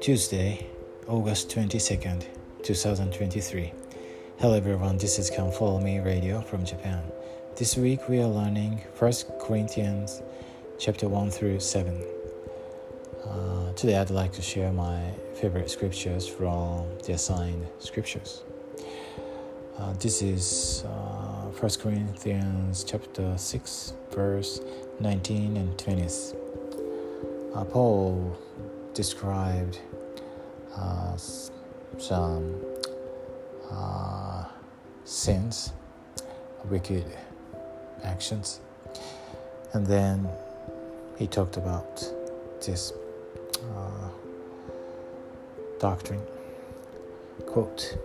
Tuesday, August 22nd, 2023. Hello everyone, this is Come Follow Me Radio from Japan. This week we are learning 1 Corinthians chapter 1 through 7. Uh, today I'd like to share my favorite scriptures from the assigned scriptures. Uh, this is uh, 1 Corinthians chapter 6, verse 19 and 20. Uh, Paul described uh, some uh, sins, wicked actions, and then he talked about this uh, doctrine. Quote,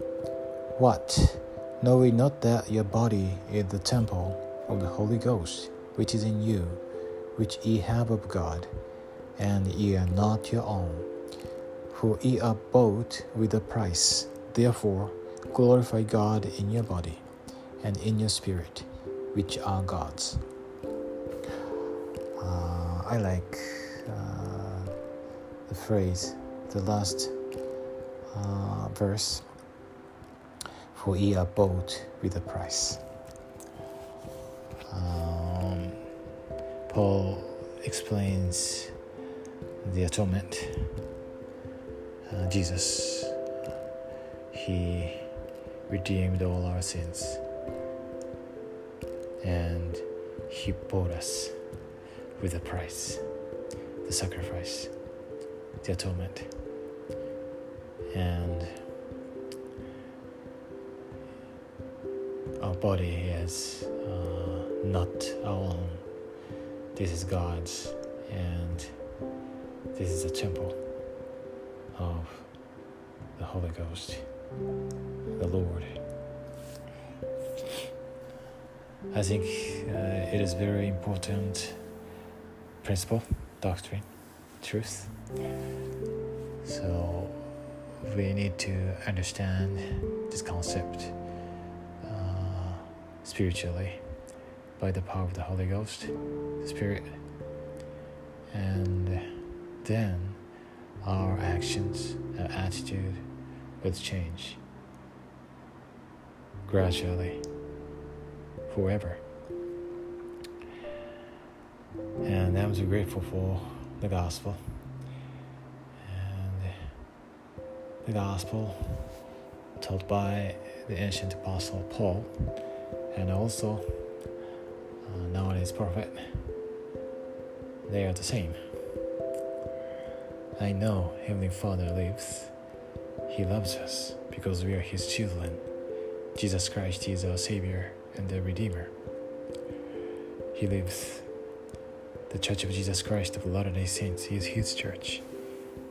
What? Know we not that your body is the temple of the Holy Ghost, which is in you, which ye have of God, and ye are not your own? For ye are bought with a price. Therefore, glorify God in your body and in your spirit, which are God's. Uh, I like uh, the phrase, the last uh, verse for ye are bought with a price. Um, Paul explains the atonement. Uh, Jesus, He redeemed all our sins and He bought us with a price the sacrifice, the atonement. Our body is uh, not our own. This is God's, and this is a temple of the Holy Ghost, the Lord. I think uh, it is very important principle, doctrine, truth. So we need to understand this concept spiritually by the power of the Holy Ghost, the Spirit. And then our actions, our attitude will change gradually, forever. And I'm so grateful for the gospel. And the gospel told by the ancient apostle Paul and also uh, nowadays prophet they are the same. I know heavenly father lives. He loves us because we are his children. Jesus christ is our savior and the redeemer. He lives. The church of jesus christ of latter-day saints is his church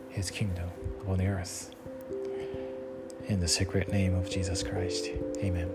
his kingdom on the earth. In the sacred name of jesus christ amen